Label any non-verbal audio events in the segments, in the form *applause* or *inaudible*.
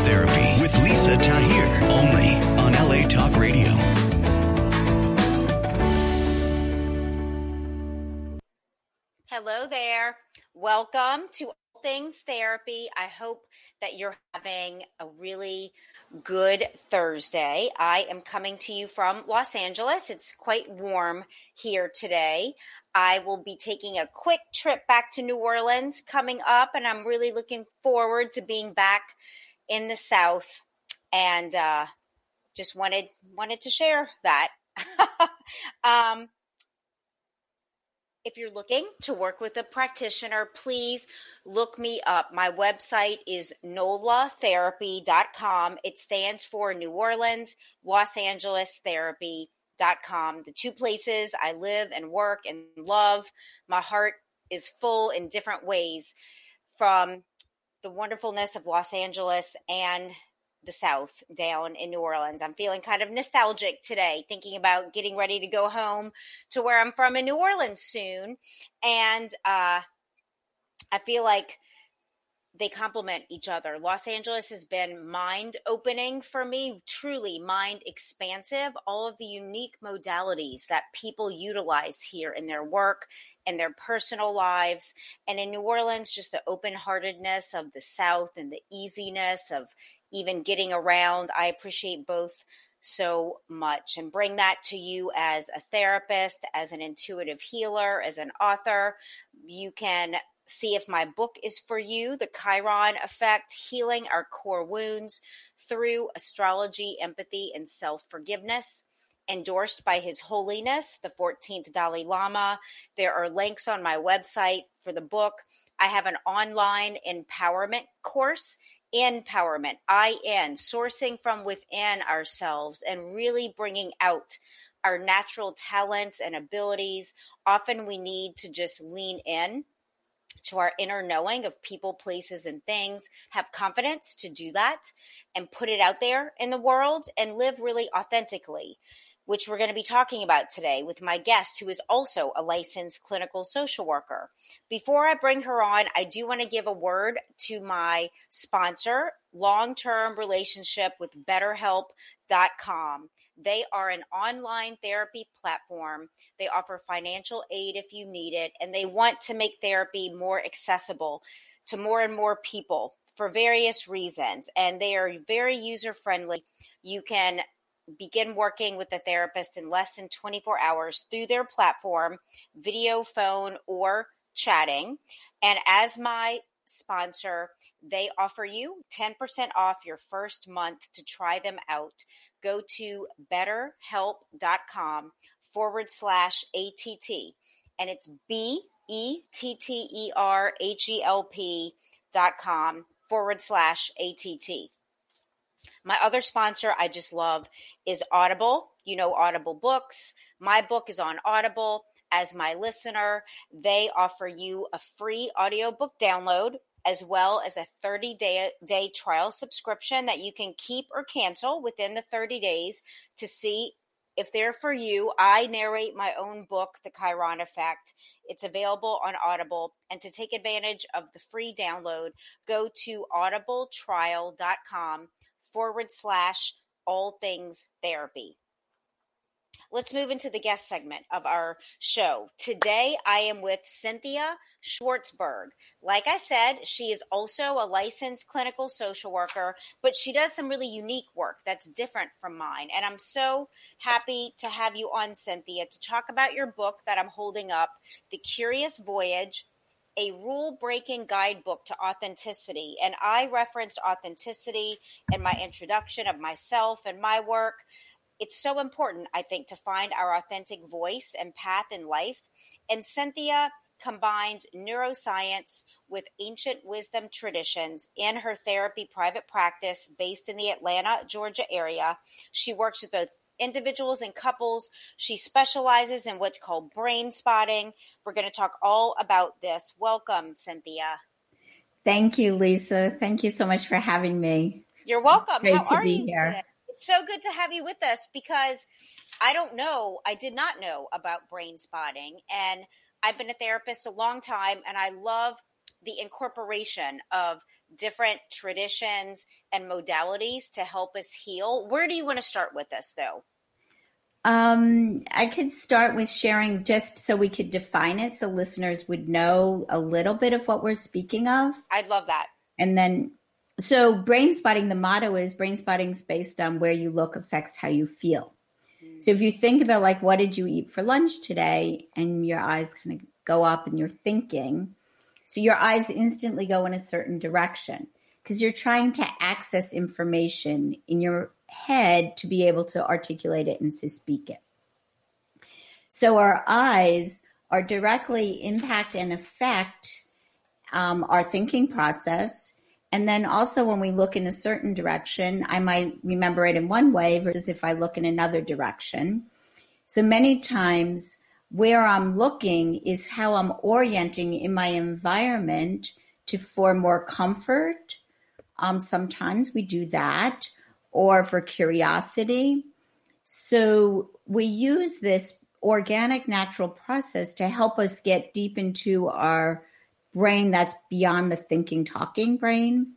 Therapy with Lisa Tahir, only on LA Talk Radio. Hello there. Welcome to All Things Therapy. I hope that you're having a really good Thursday. I am coming to you from Los Angeles. It's quite warm here today. I will be taking a quick trip back to New Orleans coming up, and I'm really looking forward to being back in the South. And uh, just wanted wanted to share that. *laughs* um, if you're looking to work with a practitioner, please look me up. My website is nolatherapy.com. It stands for New Orleans, Los Angeles Therapy.com. The two places I live and work and love. My heart is full in different ways from the wonderfulness of Los Angeles and the South down in New Orleans. I'm feeling kind of nostalgic today, thinking about getting ready to go home to where I'm from in New Orleans soon. And uh, I feel like they complement each other. Los Angeles has been mind opening for me, truly mind expansive. All of the unique modalities that people utilize here in their work and their personal lives. And in New Orleans, just the open heartedness of the South and the easiness of even getting around. I appreciate both so much and bring that to you as a therapist, as an intuitive healer, as an author. You can see if my book is for you The Chiron Effect Healing Our Core Wounds Through Astrology, Empathy, and Self Forgiveness. Endorsed by His Holiness, the 14th Dalai Lama. There are links on my website for the book. I have an online empowerment course empowerment, IN, sourcing from within ourselves and really bringing out our natural talents and abilities. Often we need to just lean in to our inner knowing of people, places, and things, have confidence to do that and put it out there in the world and live really authentically which we're going to be talking about today with my guest, who is also a licensed clinical social worker. Before I bring her on, I do want to give a word to my sponsor, Long Term Relationship with BetterHelp.com. They are an online therapy platform. They offer financial aid if you need it, and they want to make therapy more accessible to more and more people for various reasons. And they are very user friendly. You can begin working with a therapist in less than 24 hours through their platform, video, phone, or chatting. And as my sponsor, they offer you 10% off your first month to try them out. Go to betterhelp.com forward slash ATT. And it's B E T T E R H E L P dot com forward slash ATT. My other sponsor I just love is Audible. You know, Audible Books. My book is on Audible. As my listener, they offer you a free audiobook download as well as a 30 day, day trial subscription that you can keep or cancel within the 30 days to see if they're for you. I narrate my own book, The Chiron Effect. It's available on Audible. And to take advantage of the free download, go to audibletrial.com forward slash all things therapy. Let's move into the guest segment of our show. Today, I am with Cynthia Schwartzberg. Like I said, she is also a licensed clinical social worker, but she does some really unique work that's different from mine. And I'm so happy to have you on, Cynthia, to talk about your book that I'm holding up, The Curious Voyage a rule breaking guidebook to authenticity. And I referenced authenticity in my introduction of myself and my work. It's so important, I think, to find our authentic voice and path in life. And Cynthia combines neuroscience with ancient wisdom traditions in her therapy private practice based in the Atlanta, Georgia area. She works with both individuals and couples. She specializes in what's called brain spotting. We're going to talk all about this. Welcome, Cynthia. Thank you, Lisa. Thank you so much for having me. You're welcome. Great How to are be you here. today? So good to have you with us because I don't know, I did not know about brain spotting. And I've been a therapist a long time, and I love the incorporation of different traditions and modalities to help us heal. Where do you want to start with this, though? Um, I could start with sharing just so we could define it so listeners would know a little bit of what we're speaking of. I'd love that. And then, so brain spotting, the motto is brain spotting is based on where you look affects how you feel. So if you think about like, what did you eat for lunch today? And your eyes kind of go up and you're thinking. So your eyes instantly go in a certain direction because you're trying to access information in your head to be able to articulate it and to speak it. So our eyes are directly impact and affect um, our thinking process. And then also when we look in a certain direction, I might remember it in one way versus if I look in another direction. So many times where I'm looking is how I'm orienting in my environment to for more comfort. Um, sometimes we do that or for curiosity. So we use this organic natural process to help us get deep into our brain that's beyond the thinking talking brain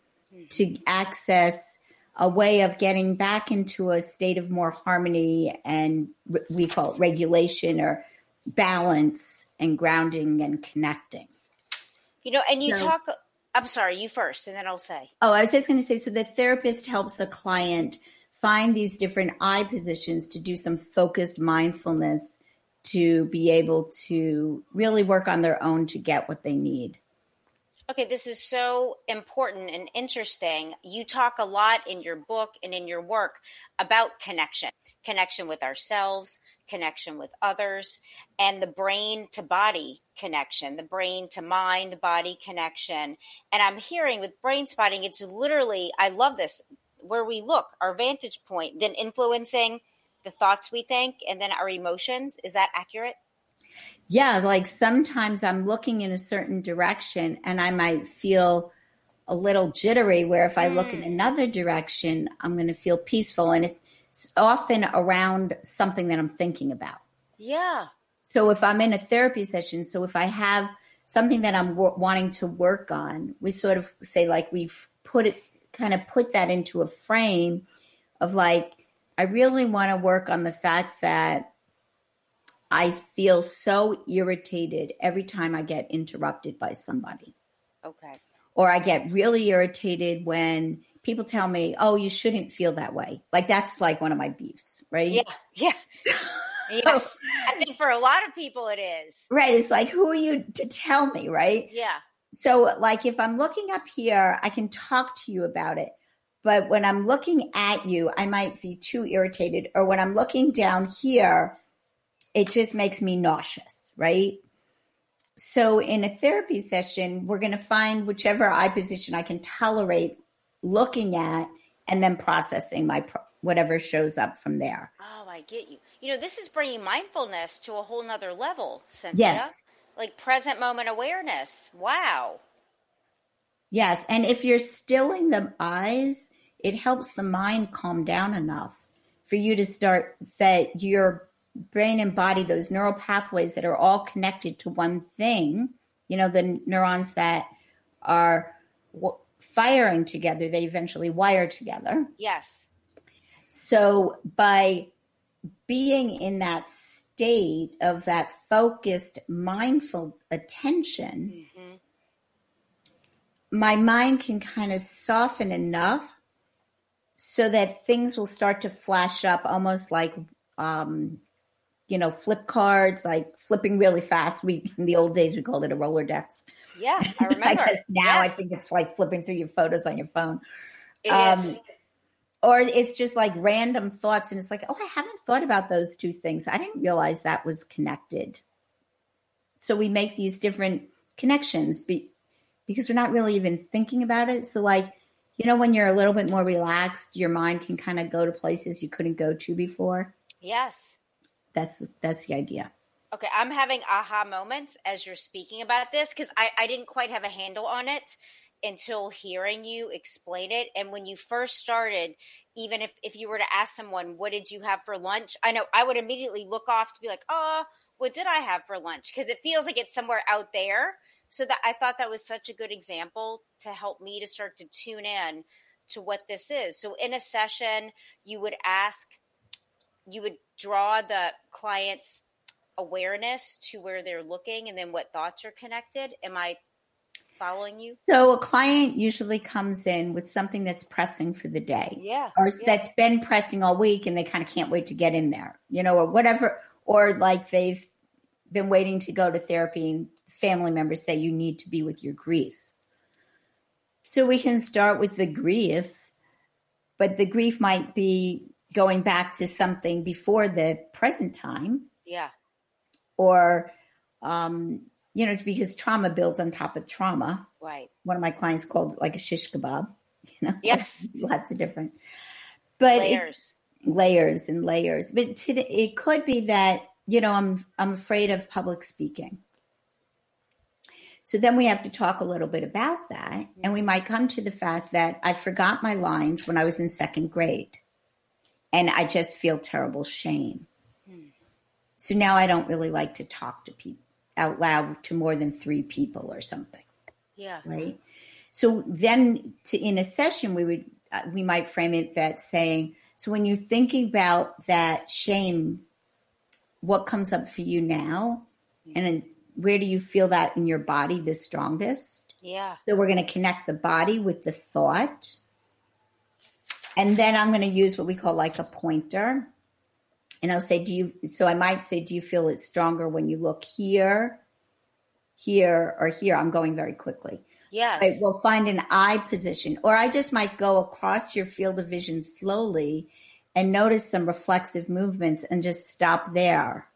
to access a way of getting back into a state of more harmony and re- we call it regulation or balance and grounding and connecting. You know, and you So- talk, I'm sorry, you first, and then I'll say. Oh, I was just going to say so the therapist helps a client find these different eye positions to do some focused mindfulness to be able to really work on their own to get what they need. Okay, this is so important and interesting. You talk a lot in your book and in your work about connection connection with ourselves, connection with others, and the brain to body connection, the brain to mind body connection. And I'm hearing with brain spotting, it's literally, I love this, where we look, our vantage point, then influencing the thoughts we think and then our emotions. Is that accurate? Yeah, like sometimes I'm looking in a certain direction and I might feel a little jittery, where if I look in hmm. another direction, I'm going to feel peaceful. And it's often around something that I'm thinking about. Yeah. So if I'm in a therapy session, so if I have something that I'm w- wanting to work on, we sort of say like we've put it, kind of put that into a frame of like, I really want to work on the fact that I feel so irritated every time I get interrupted by somebody. Okay. Or I get really irritated when people tell me, oh, you shouldn't feel that way. Like that's like one of my beefs, right? Yeah. Yeah. *laughs* yes. I think for a lot of people it is. Right. It's like, who are you to tell me, right? Yeah. So, like, if I'm looking up here, I can talk to you about it. But when I'm looking at you, I might be too irritated. Or when I'm looking down here, it just makes me nauseous, right? So, in a therapy session, we're going to find whichever eye position I can tolerate looking at and then processing my pro- whatever shows up from there. Oh, I get you. You know, this is bringing mindfulness to a whole nother level, Cynthia. Yes. Like present moment awareness. Wow. Yes. And if you're stilling the eyes, it helps the mind calm down enough for you to start that your brain and body, those neural pathways that are all connected to one thing, you know, the neurons that are w- firing together, they eventually wire together. Yes. So by being in that state of that focused, mindful attention, hmm my mind can kind of soften enough so that things will start to flash up almost like um you know flip cards like flipping really fast we in the old days we called it a rolodex Yeah, I *laughs* remember. I guess now I think it's like flipping through your photos on your phone. it um, is. Or it's just like random thoughts, and it's like, oh, I haven't thought about those two things. I didn't realize that was connected. So we make these different connections be, because we're not really even thinking about it. So, like, you know, when you're a little bit more relaxed, your mind can kind of go to places you couldn't go to before. Yes. That's that's the idea. Okay, I'm having aha moments as you're speaking about this because I, I didn't quite have a handle on it until hearing you explain it. And when you first started, even if, if you were to ask someone, what did you have for lunch? I know I would immediately look off to be like, oh, what did I have for lunch? Because it feels like it's somewhere out there. So that I thought that was such a good example to help me to start to tune in to what this is. So in a session, you would ask, you would draw the client's awareness to where they're looking and then what thoughts are connected. Am I following you? So a client usually comes in with something that's pressing for the day. Yeah. or yeah. that's been pressing all week and they kind of can't wait to get in there, you know, or whatever, or like they've been waiting to go to therapy and family members say you need to be with your grief. So we can start with the grief, but the grief might be going back to something before the present time Yeah. or, um, you know, because trauma builds on top of trauma. Right. One of my clients called it like a shish kebab, you know, Yes. *laughs* lots of different, but it, Layers. layers and layers. But today, it could be that you know I'm I'm afraid of public speaking. So then we have to talk a little bit about that, and we might come to the fact that I forgot my lines when I was in second grade, and I just feel terrible shame. So now I don't really like to talk to people out loud to more than three people or something yeah. right? So then, to in a session, we would uh, we might frame it that saying, so when you're thinking about that shame, what comes up for you now, and then where do you feel that in your body the strongest? Yeah. So we're going to connect the body with the thought, and then I'm going to use what we call like a pointer, and I'll say, do you? So I might say, do you feel it stronger when you look here? Here or here, I'm going very quickly. Yes. Right, we'll find an eye position, or I just might go across your field of vision slowly and notice some reflexive movements and just stop there.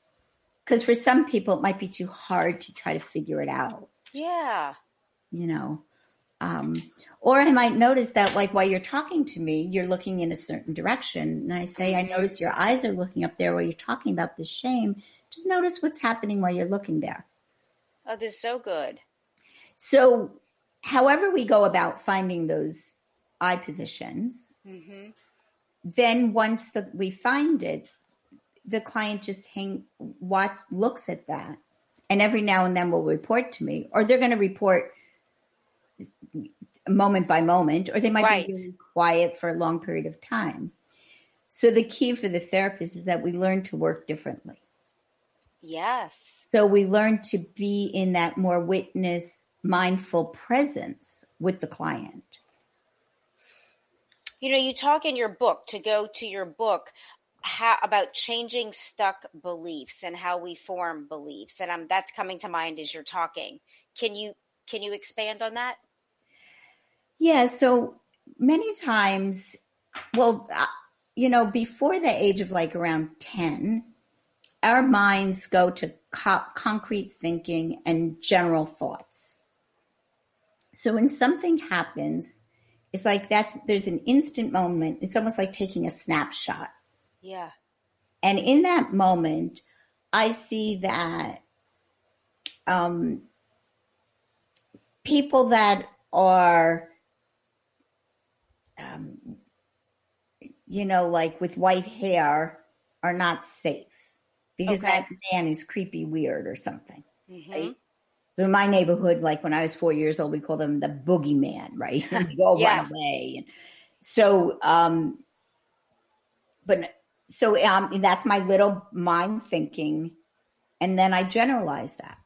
Because for some people, it might be too hard to try to figure it out, Yeah. you know. Um, or I might notice that, like, while you're talking to me, you're looking in a certain direction. And I say, I notice your eyes are looking up there while you're talking about this shame. Just notice what's happening while you're looking there. Oh, this is so good. So, however, we go about finding those eye positions, hmm then once the, we find it, the client just hang what looks at that, and every now and then will report to me, or they're going to report moment by moment, or they might Right. be really quiet for a long period of time. So the key for the therapist is that we learn to work differently. Yes. So we learn to be in that more witness, mindful presence with the client. You know, you talk in your book to go to your book how about changing stuck beliefs and how we form beliefs, and um, that's coming to mind as you're talking. Can you can you expand on that? Yeah, so many times, well, uh, you know, before the age of like around 10, our minds go to co- concrete thinking and general thoughts. So when something happens, it's like that's there's an instant moment. It's almost like taking a snapshot. Yeah. And in that moment, I see that um, people that are, um, you know, like with white hair are not safe because Okay. that man is creepy weird or something. hmm Right? So in my neighborhood, like when I was four years old, we call them the boogeyman, *laughs* right? *laughs* All Yeah. run away. And so, um, but so um, that's my little mind thinking, and then I generalize that.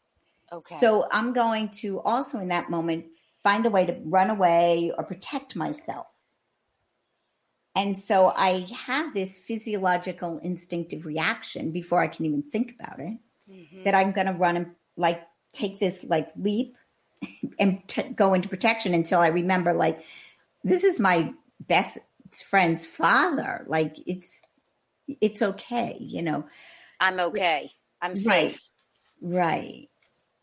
Okay. So I'm going to also in that moment find a way to run away or protect myself. And so I have this physiological instinctive reaction before I can even think about it Mhm. that I'm going to run and like take this like leap *laughs* and t- go into protection until I remember, like, this is my best friend's father. Like, it's it's okay, you know. I'm okay. I'm safe. Right. right.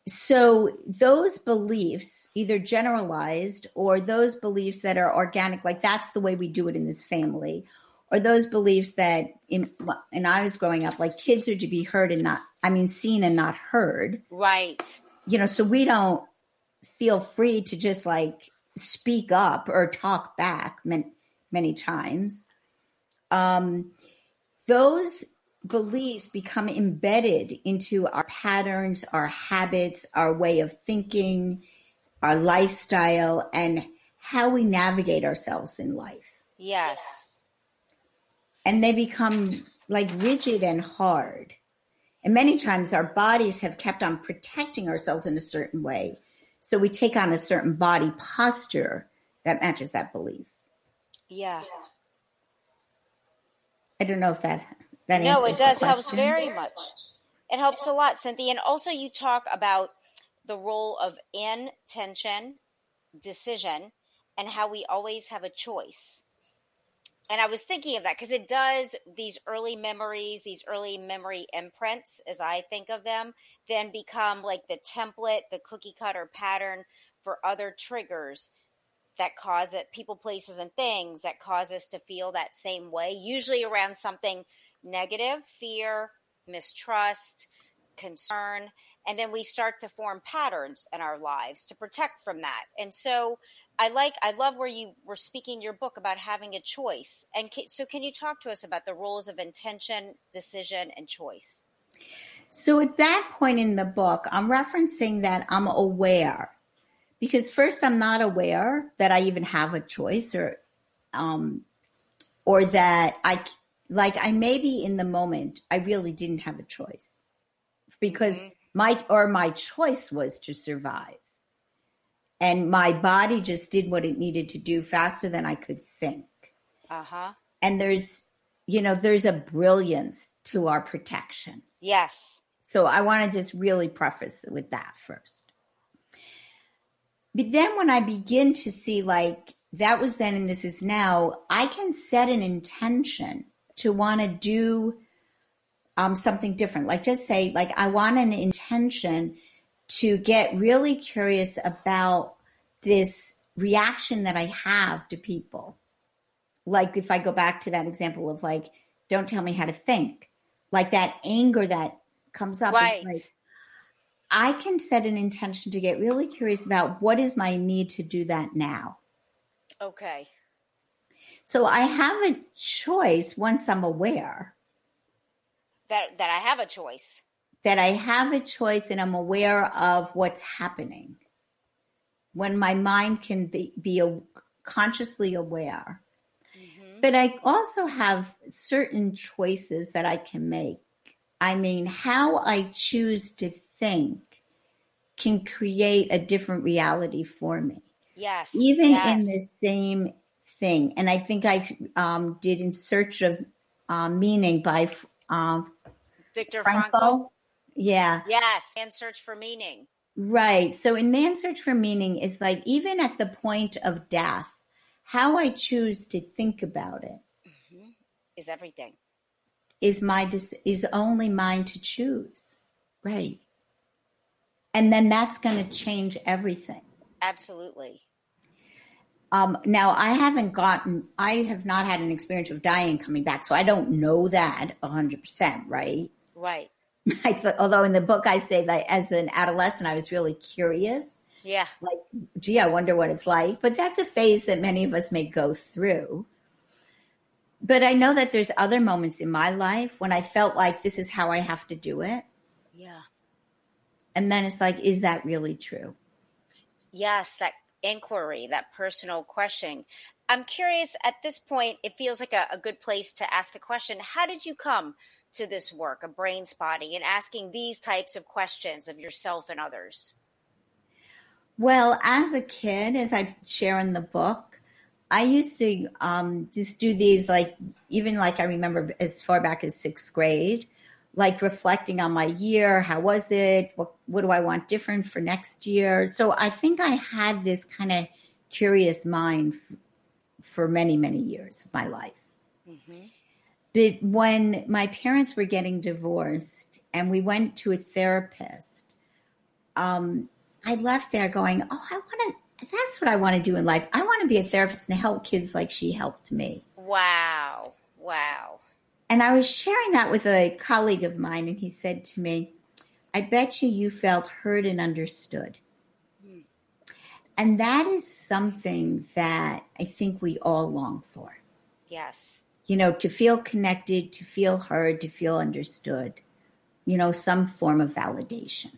So those beliefs, either generalized or those beliefs that are organic, like that's the way we do it in this family, or those beliefs that in and I was growing up, like kids are to be heard and not, I mean, seen and not heard. Right. You know, so we don't feel free to just like speak up or talk back many, many times. Um, those beliefs become embedded into our patterns, our habits, our way of thinking, our lifestyle, and how we navigate ourselves in life. Yes. And they become like rigid and hard. And many times our bodies have kept on protecting ourselves in a certain way. So we take on a certain body posture that matches that belief. Yeah. I don't know if that that no, it does helps very much. It helps a lot, Cynthia. And also, you talk about the role of intention, decision, and how we always have a choice. And I was thinking of that because it does these early memories, these early memory imprints, as I think of them, then become like the template, the cookie cutter pattern for other triggers that cause it, people, places, and things that cause us to feel that same way, usually around something negative, fear, mistrust, concern, and then we start to form patterns in our lives to protect from that. And so I like, I love where you were speaking your book about having a choice. And so, can you talk to us about the roles of intention, decision, and choice? So, at that point in the book, I'm referencing that I'm aware because first I'm not aware that I even have a choice or um, or that I like I maybe in the moment I really didn't have a choice because mm-hmm. my or my choice was to survive. And my body just did what it needed to do faster than I could think. Uh-huh. And there's you know, there's a brilliance to our protection. Yes. So I want to just really preface with that first. But then when I begin to see like that was then and this is now, I can set an intention to want to do um, something different. Like just say, like I want an intention to get really curious about this reaction that I have to people. Like if I go back to that example of like, don't tell me how to think, like that anger that comes up. Right. like, I can set an intention to get really curious about what is my need to do that now. Okay. So I have a choice once I'm aware that that I have a choice. That I have a choice and I'm aware of what's happening. When my mind can be, be a, consciously aware. Mm-hmm. But I also have certain choices that I can make. I mean, how I choose to think can create a different reality for me. Yes. Even yes. in the same thing. And I think I um, did In Search of uh, Meaning by um, Viktor Frankl. Frankl. Yeah. Yes. And Search for Meaning. Right. So in Man's Search for Meaning, it's like even at the point of death, how I choose to think about it mm-hmm. is everything. Is my is only mine to choose. Right. And then that's going to change everything. Absolutely. Um, now, I haven't gotten, I have not had an experience of dying coming back, so I don't know that 100%, right? Right. *laughs* I thought, although in the book I say that as an adolescent, I was really curious. Yeah. Like, gee, I wonder what it's like. But that's a phase that many of us may go through. But I know that there's other moments in my life when I felt like this is how I have to do it. Yeah. And then it's like, is that really true? Yes, that inquiry, that personal question. I'm curious at this point, it feels like a, a, good place to ask the question how did you come to this work of brain spotting and asking these types of questions of yourself and others? Well, as a kid, as I share in the book, I used to um, just do these like, even like I remember as far back as sixth grade, like reflecting on my year. How was it? What, what do I want different for next year? So I think I had this kind of curious mind f- for many, many years of my life. Mm-hmm. But when my parents were getting divorced and we went to a therapist, um, I left there going, Oh, I want to, that's what I want to do in life. I want to be a therapist and help kids like she helped me. Wow. Wow. And I was sharing that with a colleague of mine, and he said to me, I bet you you felt heard and understood. Hmm. And that is something that I think we all long for. Yes. You know, to feel connected, to feel heard, to feel understood, you know, some form of validation.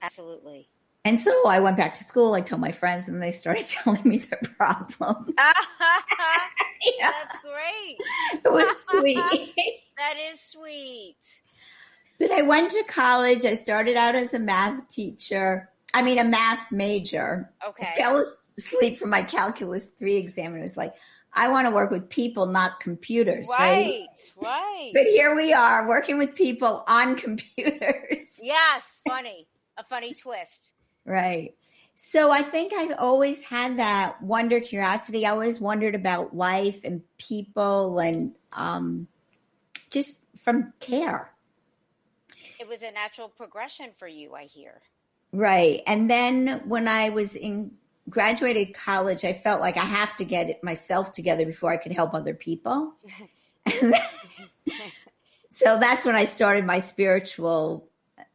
Absolutely. And so I went back to school. I told my friends, and they started *laughs* telling me their problems. *laughs* yeah. That's great. It was sweet. *laughs* that is sweet. But I went to college. I started out as a math teacher. I mean, a math major. Okay. I fell asleep from my calculus three exam, and it was like, I want to work with people, not computers. Right, right. right. But here we are working with people on computers. Yes, funny. A funny twist. Right. So I think I've always had that wonder, curiosity. I always wondered about life and people and um, just from care. It was a natural progression for you, I hear. Right. And then when I was in graduated college, I felt like I have to get myself together before I could help other people. *laughs* *laughs* so that's when I started my spiritual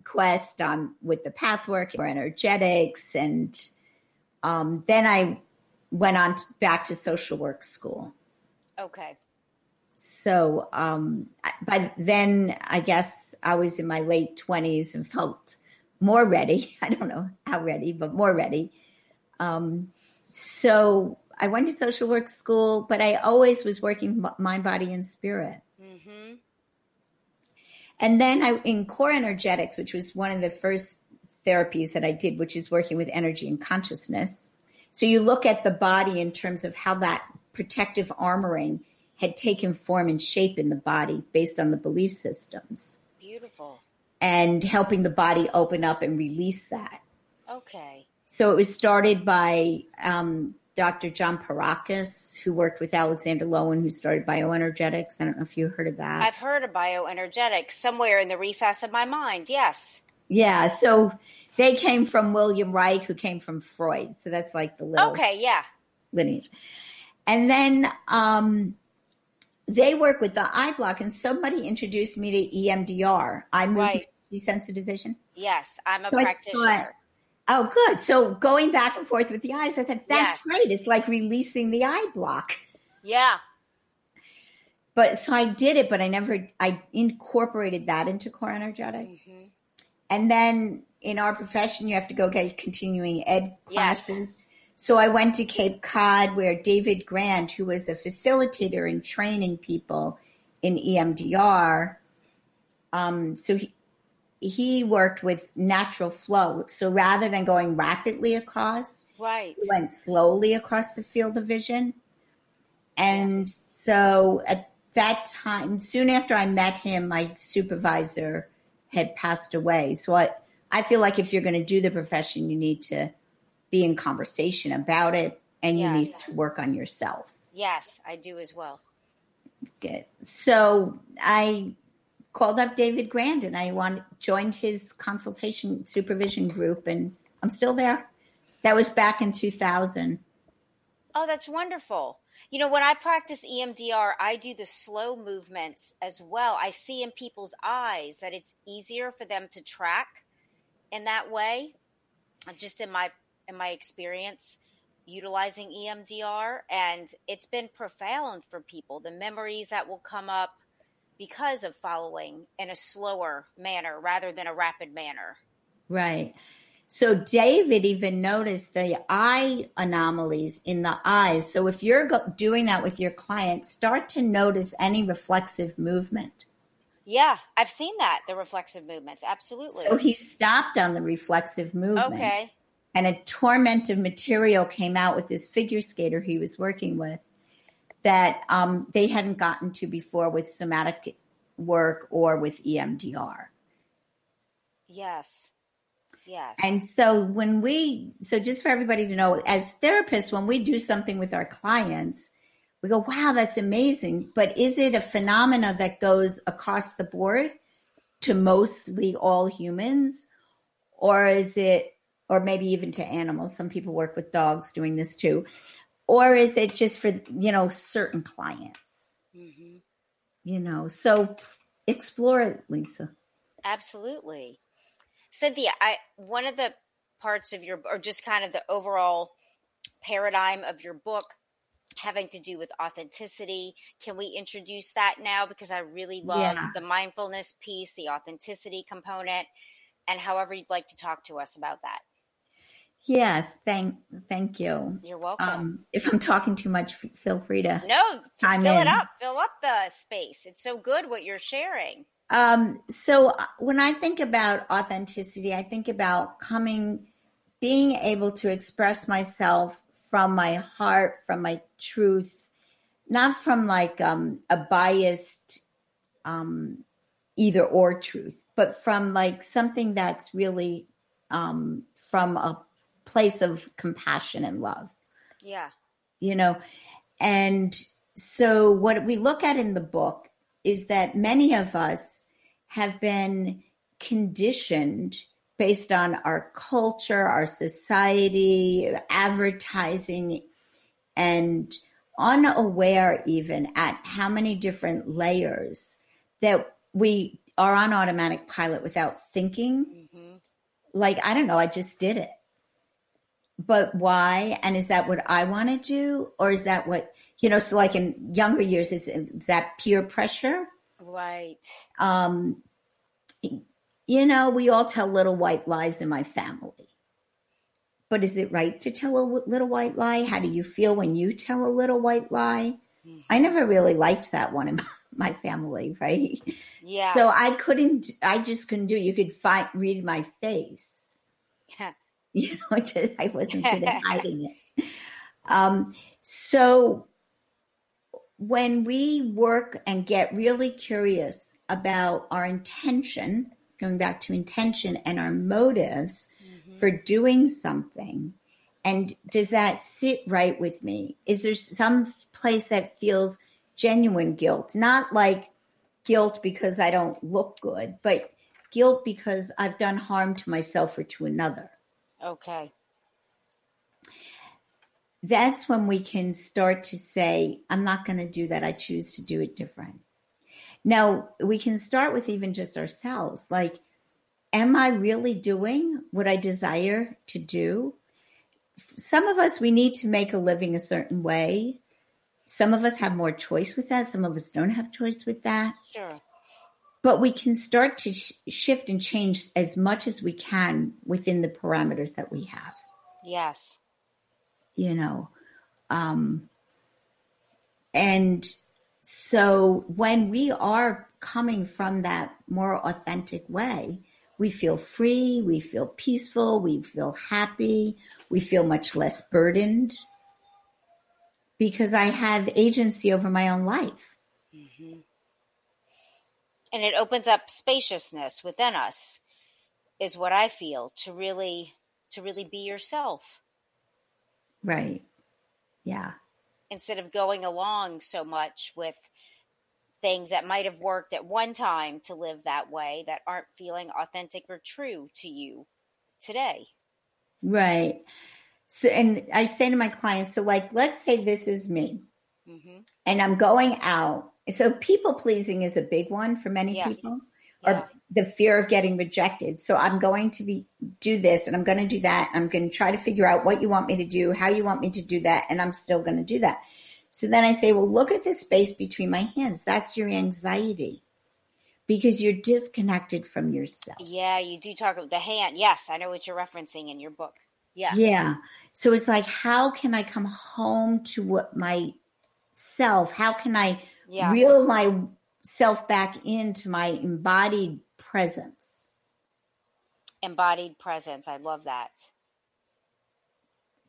quest on with the pathwork or energetics and um, then i went on to, back to social work school. Okay. So um, by then i guess i was in my late 20s and felt more ready. *laughs* I don't know how ready but more ready. Um, so i went to social work school but i always was working mind body and spirit. Mm-hmm. And then I, in core energetics, which was one of the first therapies that I did, which is working with energy and consciousness. So you look at the body in terms of how that protective armoring had taken form and shape in the body based on the belief systems. Beautiful. And helping the body open up and release that. Okay. So it was started by um, Dr. John Pierrakos, who worked with Alexander Lowen, who started bioenergetics. I don't know if you heard of that. I've heard of bioenergetics somewhere in the recess of my mind. Yes. Yeah. So they came from William Reich, who came from Freud. So that's like the little okay, yeah, lineage. And then um, they work with the eye block, and somebody introduced me to EMDR, eye movement right. desensitization. Yes, I'm a so practitioner. Oh, good. So going back and forth with the eyes, I thought that's yes. great. It's like releasing the eye block. Yeah. But so I did it, but I never I incorporated that into core energetics. Mm-hmm. And then in our profession, you have to go get continuing ed classes. Yes. So I went to Cape Cod where David Grand, who was a facilitator in training people in EMDR, um, so he, he worked with natural flow. So rather than going rapidly across, right, he went slowly across the field of vision. And so at that time, soon after I met him, my supervisor had passed away. So I, I feel like if you're going to do the profession, you need to be in conversation about it and you yes. need to work on yourself. Yes, I do as well. Good. So I called up David Grand and I want, joined his consultation supervision group, and I'm still there. That was back in 2000. Oh, that's wonderful. You know, when I practice EMDR, I do the slow movements as well. I see in people's eyes that it's easier for them to track in that way. Just in my in my experience utilizing EMDR and it's been profound for people. The memories that will come up, because of following in a slower manner rather than a rapid manner. Right. So David even noticed the eye anomalies in the eyes. So if you're go- doing that with your client, start to notice any reflexive movement. Yeah, I've seen that, the reflexive movements. Absolutely. So he stopped on the reflexive movement. Okay. And a torment of material came out with this figure skater he was working with that um, they hadn't gotten to before with somatic work or with EMDR. Yes. Yes. And so when we, so just for everybody to know, as therapists, when we do something with our clients, we go, wow, that's amazing. But is it a phenomena that goes across the board to mostly all humans? Or is it, or maybe even to animals? Some people work with dogs doing this too. Or is it just for, you know, certain clients? Mm-hmm. You know, so explore it, Lisa. Absolutely. Cynthia, I one of the parts of your or just kind of the overall paradigm of your book having to do with authenticity. Can we introduce that now? Because I really love yeah. the mindfulness piece, the authenticity component, and however you'd like to talk to us about that. Yes, thank thank you. You're welcome. Um, if I'm talking too much, feel free to no fill in. it up, fill up the space. It's so good what you're sharing. Um, so uh, when I think about authenticity, I think about coming, being able to express myself from my heart, from my truth, not from like um, a biased um, either or truth, but from like something that's really um, from a place of compassion and love. Yeah. You know, and so what we look at in the book is that many of us have been conditioned based on our culture, our society, advertising, and unaware even at how many different layers that we are on automatic pilot without thinking. Mm-hmm. Like, I don't know, I just did it. But why? And is that what I want to do? Or is that what, you know, so like in younger years, is, is that peer pressure? Right. Um, you know, we all tell little white lies in my family. But is it right to tell a little white lie? How do you feel when you tell a little white lie? Mm-hmm. I never really liked that one in *laughs* my family, right? Yeah. So I couldn't, I just couldn't do it. You could find, read my face. *laughs* You know, just, I wasn't good at *laughs* hiding it. Um, so when we work and get really curious about our intention, going back to intention and our motives mm-hmm. for doing something. And does that sit right with me? Is there some place that feels genuine guilt? Not like guilt because I don't look good, but guilt because I've done harm to myself or to another. Okay. That's when we can start to say, I'm not going to do that. I choose to do it different. Now, we can start with even just ourselves. Like, am I really doing what I desire to do? Some of us, we need to make a living a certain way. Some of us have more choice with that. Some of us don't have choice with that. Sure. But we can start to sh- shift and change as much as we can within the parameters that we have. Yes. You know, um, and so when we are coming from that more authentic way, we feel free, we feel peaceful, we feel happy, we feel much less burdened because I have agency over my own life. Mm-hmm. And it opens up spaciousness within us is what I feel to really to really be yourself. Right. Yeah instead of going along so much with things that might have worked at one time to live that way that aren't feeling authentic or true to you today. Right. So, and I say to my clients, so like, let's say this is me mm-hmm. and I'm going out. So people pleasing is a big one for many yeah. people or yeah. the fear of getting rejected. So I'm going to be do this and I'm going to do that. I'm going to try to figure out what you want me to do, how you want me to do that, and I'm still going to do that. So then I say, well, look at the space between my hands. That's your anxiety because you're disconnected from yourself. Yeah, you do talk about the hand. Yes, I know what you're referencing in your book. Yeah. Yeah. So it's like, how can I come home to what my self? How can I yeah. reel myself back into my embodied presence? Embodied presence. I love that.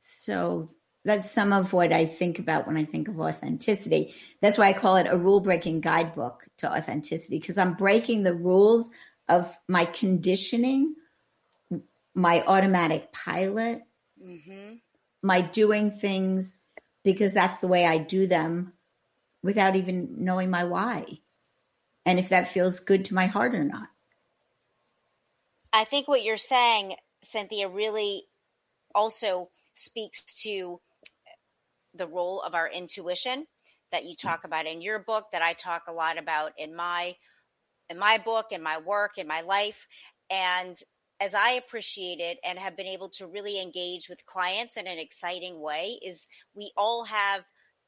So that's some of what I think about when I think of authenticity. That's why I call it a rule breaking guidebook to authenticity because I'm breaking the rules of my conditioning, my automatic pilot, mm-hmm. my doing things because that's the way I do them without even knowing my why and if that feels good to my heart or not. I think what you're saying, Cynthia, really also speaks to the role of our intuition that you talk yes. about in your book that I talk a lot about in my in my book in my work in my life and as I appreciate it and have been able to really engage with clients in an exciting way is we all have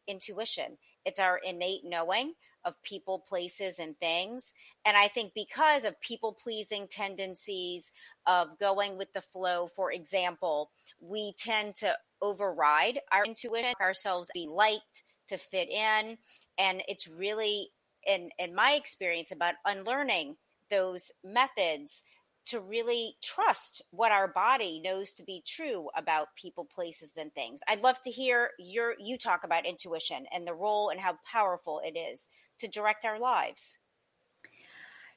intuition it's our innate knowing of people, places, and things. And I think because of people pleasing tendencies, of going with the flow, for example, we tend to override our intuition, ourselves be liked to fit in. And it's really, in, in my experience, about unlearning those methods to really trust what our body knows to be true about people, places, and things. I'd love to hear your you talk about intuition and the role and how powerful it is to direct our lives.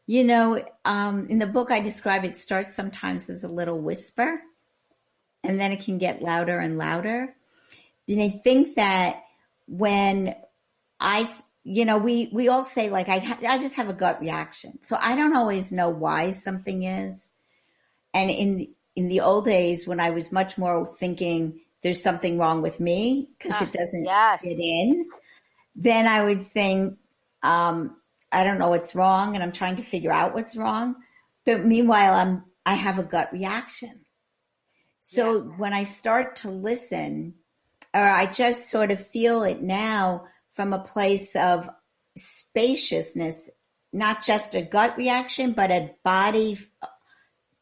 You know, um, in the book, I describe it starts sometimes as a little whisper, and then it can get louder and louder. And I think that when I, you know, we we all say like I ha- I just have a gut reaction, so I don't always know why something is. And in in the old days, when I was much more thinking there's something wrong with me because it doesn't yes. fit in, then I would think um, I don't know what's wrong and I'm trying to figure out what's wrong. But meanwhile, I'm, I have a gut reaction. So yeah. when I start to listen, or I just sort of feel it now from a place of spaciousness, not just a gut reaction, but a body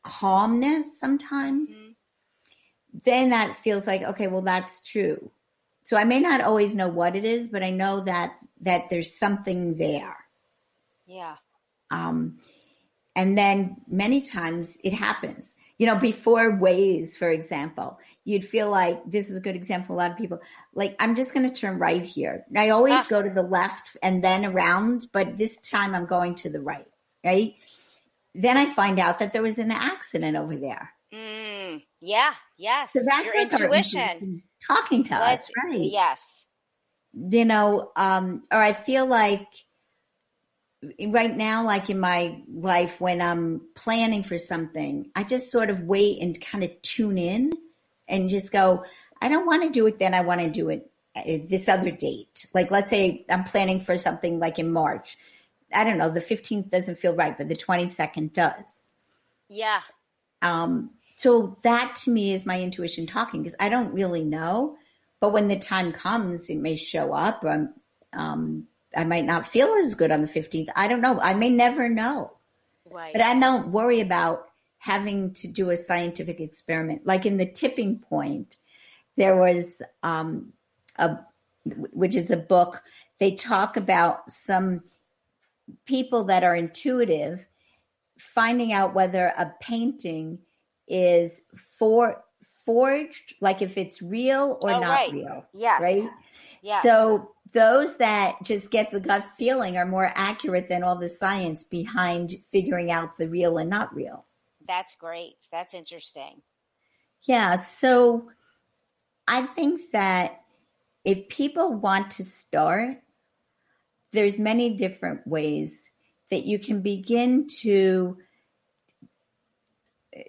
calmness sometimes, mm-hmm. then that feels like, okay, well, that's true. So I may not always know what it is, but I know that that there's something there. Yeah. Um, and then many times it happens. You know, before Waze, for example, you'd feel like this is a good example. A lot of people like, I'm just going to turn right here. I always ah. go to the left and then around, but this time I'm going to the right. Right. Then I find out that there was an accident over there. Mm, yeah. Yes. So that's your like intuition talking to us, right? Yes. You know, um, or I feel like right now, like in my life, when I'm planning for something, I just sort of wait and kind of tune in and just go, I don't want to do it then. I want to do it uh, this other date. Like, let's say I'm planning for something like in March. I don't know, the 15th doesn't feel right, but the 22nd does. Yeah. Um, so that to me is my intuition talking because I don't really know. But when the time comes, it may show up. Or um, I might not feel as good on the 15th. I don't know. I may never know. Right. But I don't worry about having to do a scientific experiment. Like in the tipping point, there was um, a, which is a book. They talk about some people that are intuitive finding out whether a painting is for forged, like if it's real or oh, not right. real. Yes. Right? Yeah. So those that just get the gut feeling are more accurate than all the science behind figuring out the real and not real. That's great. That's interesting. Yeah. So I think that if people want to start, there's many different ways that you can begin to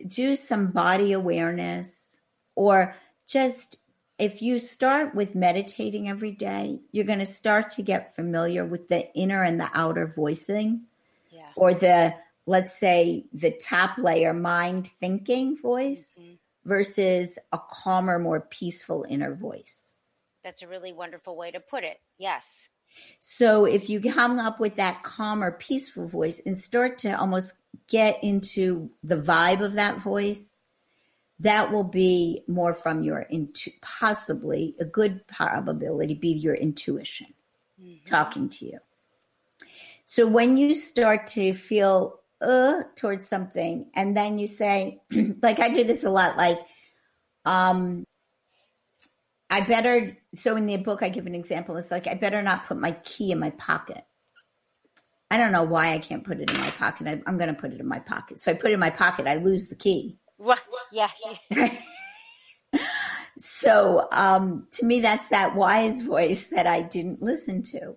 do some body awareness or just if you start with meditating every day, you're going to start to get familiar with the inner and the outer voicing yeah. or the, let's say, the top layer mind thinking voice mm-hmm. versus a calmer, more peaceful inner voice. That's a really wonderful way to put it. Yes. So if you come up with that calmer, peaceful voice and start to almost get into the vibe of that voice, that will be more from your into possibly a good probability be your intuition mm-hmm. talking to you. So when you start to feel uh towards something and then you say *clears throat* like I do this a lot like um I better, so in the book, I give an example. It's like, I better not put my key in my pocket. I don't know why I can't put it in my pocket. I, am going to put it in my pocket. So I put it in my pocket, I lose the key. What? Yeah. yeah. *laughs* so um, to me, that's that wise voice that I didn't listen to.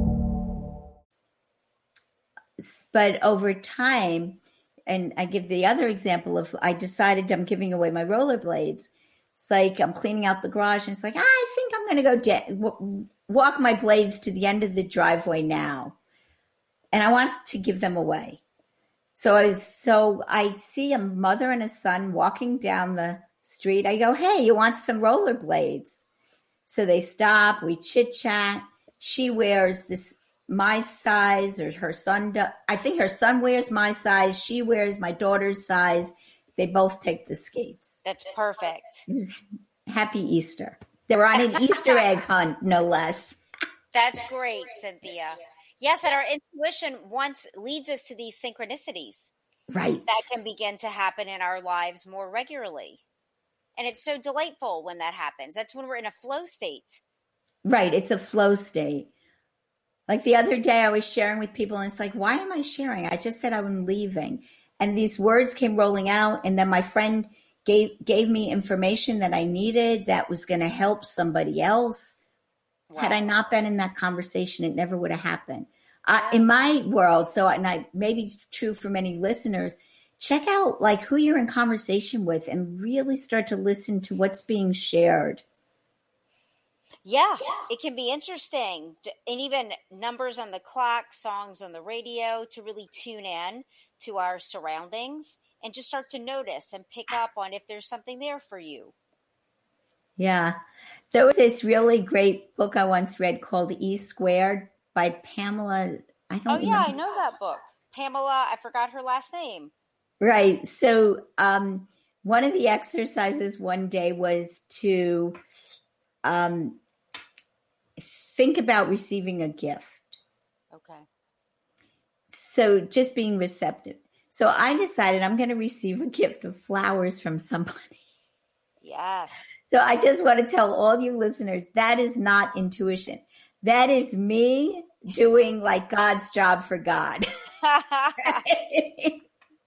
But over time, and I give the other example of I decided I'm giving away my rollerblades. It's like I'm cleaning out the garage, and it's like I think I'm going to go de- walk my blades to the end of the driveway now, and I want to give them away. So I so I see a mother and a son walking down the street. I go, "Hey, you want some rollerblades?" So they stop. We chit chat. She wears this my size or her son does. I think her son wears my size. She wears my daughter's size. They both take the skates. That's perfect. Happy Easter. They're on an Easter egg *laughs* hunt, no less. That's great, Cynthia. Yes, and our intuition once leads us to these synchronicities. Right. That can begin to happen in our lives more regularly. And it's so delightful when that happens. That's when we're in a flow state. Right. It's a flow state. Like the other day, I was sharing with people, and it's like, why am I sharing? I just said I'm leaving, and these words came rolling out, and then my friend gave gave me information that I needed that was going to help somebody else. Wow. Had I not been in that conversation, it never would have happened. Uh, in my world, so and I maybe it's true for many listeners. Check out like who you're in conversation with, and really start to listen to what's being shared yeah, it can be interesting. And even numbers on the clock, songs on the radio to really tune in to our surroundings and just start to notice and pick up on if there's something there for you. Yeah. There was this really great book I once read called E Squared by Pamela. I don't Oh, yeah, I know that book. Pamela, I forgot her last name. Right. So, um, one of the exercises one day was to um, think about receiving a gift. Okay. So just being receptive. So I decided I'm going to receive a gift of flowers from somebody. Yes. So I just want to tell all you listeners that is not intuition. That is me doing like God's job for God. *laughs*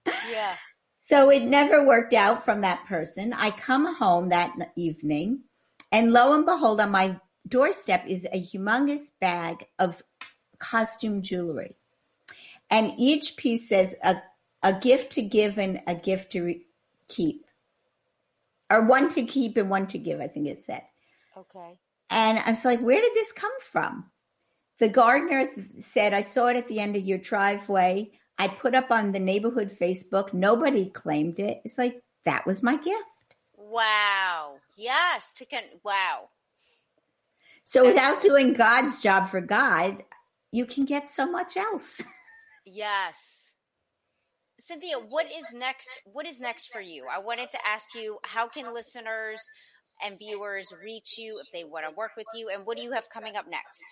yeah. So it never worked out from that person. I come home that evening, and lo and behold, on my doorstep is a humongous bag of costume jewelry. And each piece says a, a gift to give and a gift to re- keep. Or one to keep and one to give, I think it said. Okay. And I was like, where did this come from? The gardener said, I saw it at the end of your driveway. I put up on the neighborhood Facebook. Nobody claimed it. It's like, that was my gift. Wow. Yes. To con- wow. So without doing God's job for God, you can get so much else. yes. Cynthia, what is next? What is next for you? I wanted to ask you how can listeners and viewers reach you if they want to work with you and what do you have coming up next?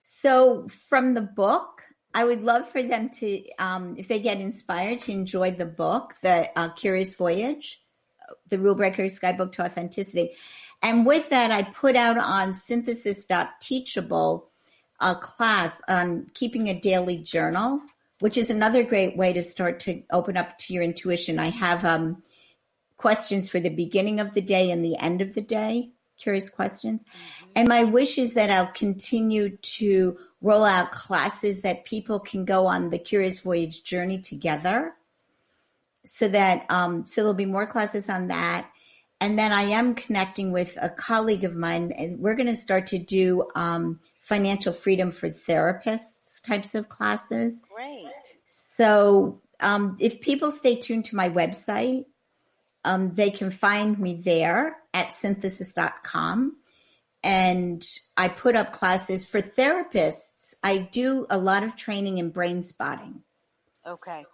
So from the book, I would love for them to, um, if they get inspired, to enjoy the book, The uh, Curious Voyage, The Rule Breaker's Guidebook to Authenticity. And with that, I put out on cynthasis.teachable a class on keeping a daily journal, which is another great way to start to open up to your intuition. I have um, questions for the beginning of the day and the end of the day, curious questions. Mm-hmm. And my wish is that I'll continue to roll out classes that people can go on the Curious Voyage journey together. So that um, so there'll be more classes on that and then I am connecting with a colleague of mine, and we're going to start to do um, financial freedom for therapists types of classes. Great. So um, if people stay tuned to my website, um, they can find me there at cynthasis.com. and I put up classes for therapists. I do a lot of training in brain spotting. Okay.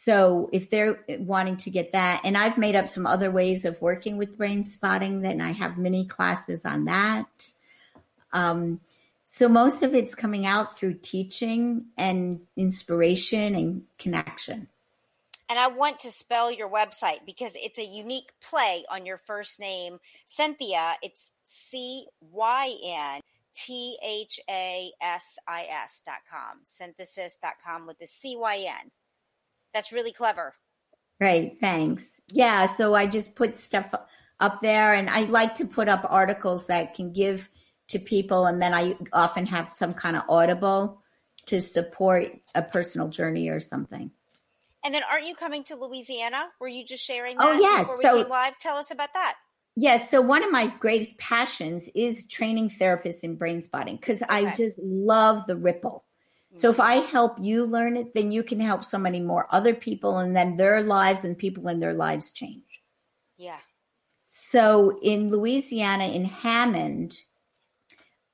So if they're wanting to get that, and I've made up some other ways of working with brain spotting, then I have mini classes on that. Um, so most of it's coming out through teaching and inspiration and connection. And I want to spell your website because it's a unique play on your first name, Cynthia. It's C Y N T H A S I S dot com, cynthasis dot com with the C Y N. That's really clever. Right. Thanks. Yeah. So I just put stuff up there and I like to put up articles that can give to people. And then I often have some kind of audible to support a personal journey or something. And then aren't you coming to Louisiana? Were you just sharing oh, that? Oh, yes. So live, tell us about that. Yes. so one of my greatest passions is training therapists in brain spotting because okay. I just love the ripple. So if I help you learn it, then you can help so many more other people, and then their lives and people in their lives change. Yeah. So in Louisiana, in Hammond,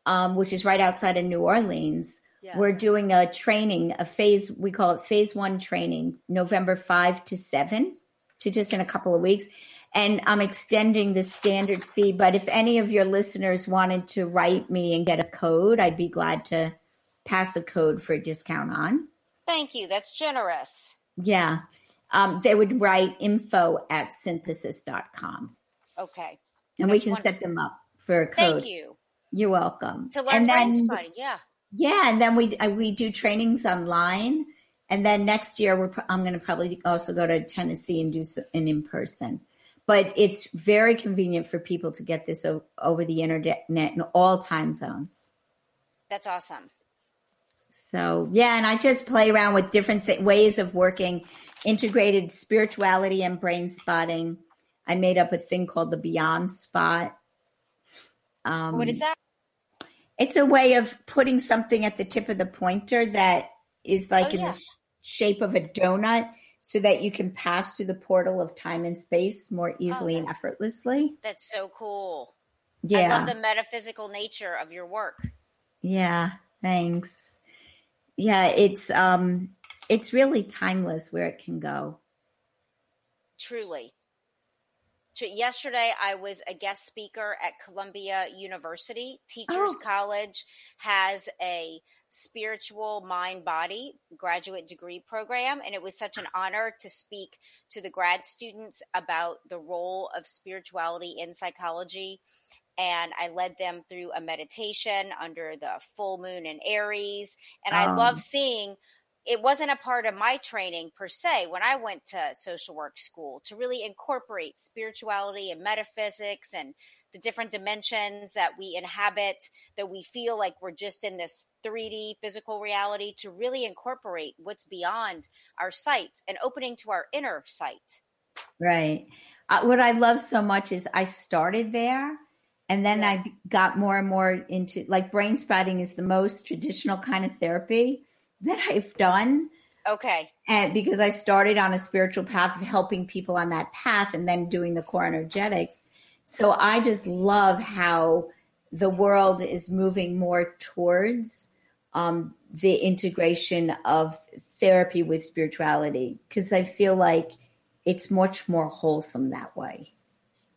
um, which is right outside of New Orleans, yeah. we're doing a training, a phase, we call it phase one training, November 5 to 7, to just in a couple of weeks. And I'm extending the standard fee. But if any of your listeners wanted to write me and get a code, I'd be glad to pass a code for a discount on. Thank you. That's generous. Yeah. Um, they would write info at cynthasis.com. Okay. And That's we can wonderful. set them up for a code. Thank you. You're welcome. To learn and then, yeah. Yeah, and then we uh, we do trainings online, and then next year we're I'm going to probably also go to Tennessee and do an in person. But it's very convenient for people to get this over the internet in all time zones. That's awesome. So, yeah, and I just play around with different th- ways of working, integrated spirituality and brain spotting. I made up a thing called the Beyond Spot. Um, what is that? It's a way of putting something at the tip of the pointer that is like oh, in yeah. the sh- shape of a donut so that you can pass through the portal of time and space more easily oh, and effortlessly. That's so cool. Yeah. I love the metaphysical nature of your work. Yeah, thanks yeah, it's um it's really timeless where it can go. Truly. Yesterday, I was a guest speaker at Columbia University. Teachers oh. College has a spiritual mind body graduate degree program. And it was such an honor to speak to the grad students about the role of spirituality in psychology and I led them through a meditation under the full moon in Aries. And I um, love seeing it wasn't a part of my training per se when I went to social work school to really incorporate spirituality and metaphysics and the different dimensions that we inhabit, that we feel like we're just in this 3D physical reality, to really incorporate what's beyond our sight and opening to our inner sight. Right. Uh, what I love so much is I started there and then yeah. I got more and more into like brain spotting is the most traditional kind of therapy that I've done. Okay. And because I started on a spiritual path of helping people on that path and then doing the core energetics. So I just love how the world is moving more towards um, the integration of therapy with spirituality because I feel like it's much more wholesome that way.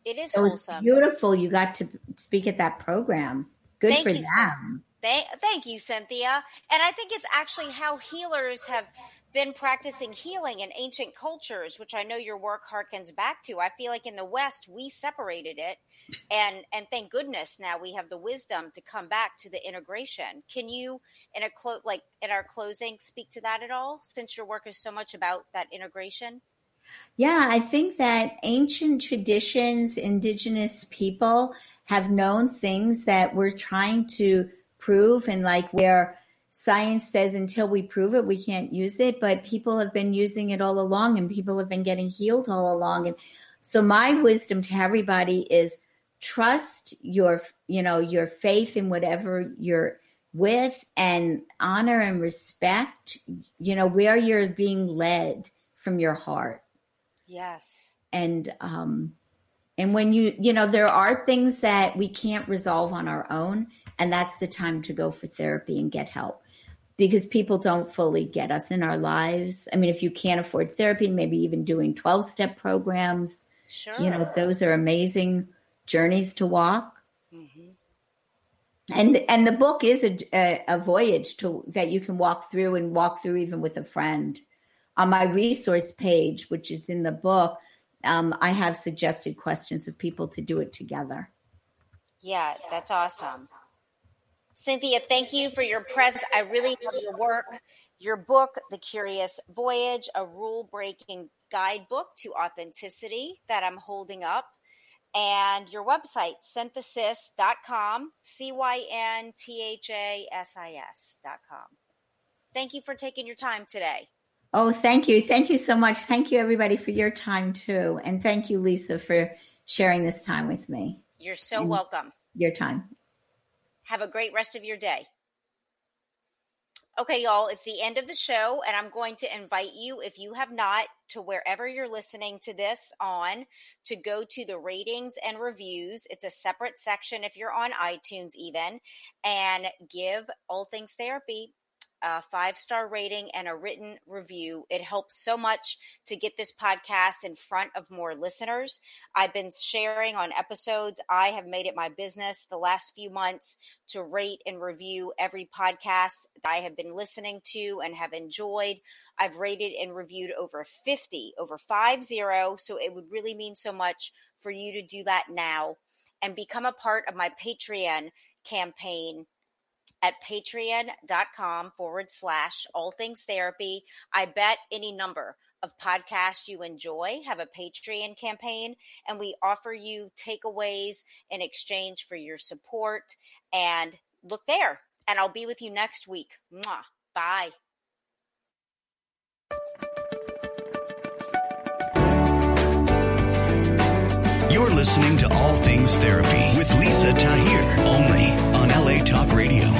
It is so wholesome. beautiful. You got to speak at that program. Good thank for you, them. Thank, thank you, Cynthia. And I think it's actually how healers have been practicing healing in ancient cultures, which I know your work harkens back to. I feel like in the West we separated it, and and thank goodness now we have the wisdom to come back to the integration. Can you, in a clo- like in our closing, speak to that at all? Since your work is so much about that integration. Yeah, I think that ancient traditions, indigenous people have known things that we're trying to prove and like where science says until we prove it, we can't use it, but people have been using it all along and people have been getting healed all along. And so my wisdom to everybody is trust your, you know, your faith in whatever you're with and honor and respect, you know, where you're being led from your heart. Yes. And um And when you, you know, there are things that we can't resolve on our own, and that's the time to go for therapy and get help because people don't fully get us in our lives. I mean, if you can't afford therapy, maybe even doing 12 step programs, sure. you know, those are amazing journeys to walk. Mm-hmm. And and the book is a, a, a voyage to that you can walk through and walk through even with a friend. On my resource page, which is in the book, um, I have suggested questions of people to do it together. Yeah, that's awesome. Cynthia, thank you for your presence. I really love your work. Your book, The Curious Voyage, a rule breaking guidebook to authenticity that I'm holding up, and your website, cynthasis.com, C Y N T H A S I S.com. Thank you for taking your time today. Oh, thank you. Thank you so much. Thank you, everybody, for your time too. And thank you, Lisa, for sharing this time with me. You're so welcome. Your time. Have a great rest of your day. Okay, y'all, it's the end of the show, and I'm going to invite you, if you have not, to wherever you're listening to this on, to go to the ratings and reviews. It's a separate section if you're on iTunes, even, and give All Things Therapy a five star rating and a written review. It helps so much to get this podcast in front of more listeners. I've been sharing on episodes. I have made it my business the last few months to rate and review every podcast I have been listening to and have enjoyed. I've rated and reviewed over 50, over five zero. So it would really mean so much for you to do that now and become a part of my Patreon campaign at patreon.com forward slash all things therapy. I bet any number of podcasts you enjoy have a Patreon campaign, and we offer you takeaways in exchange for your support. And look there, and I'll be with you next week. Mwah. Bye. You're listening to All Things Therapy with Lisa Tahir, only on LA Talk Radio.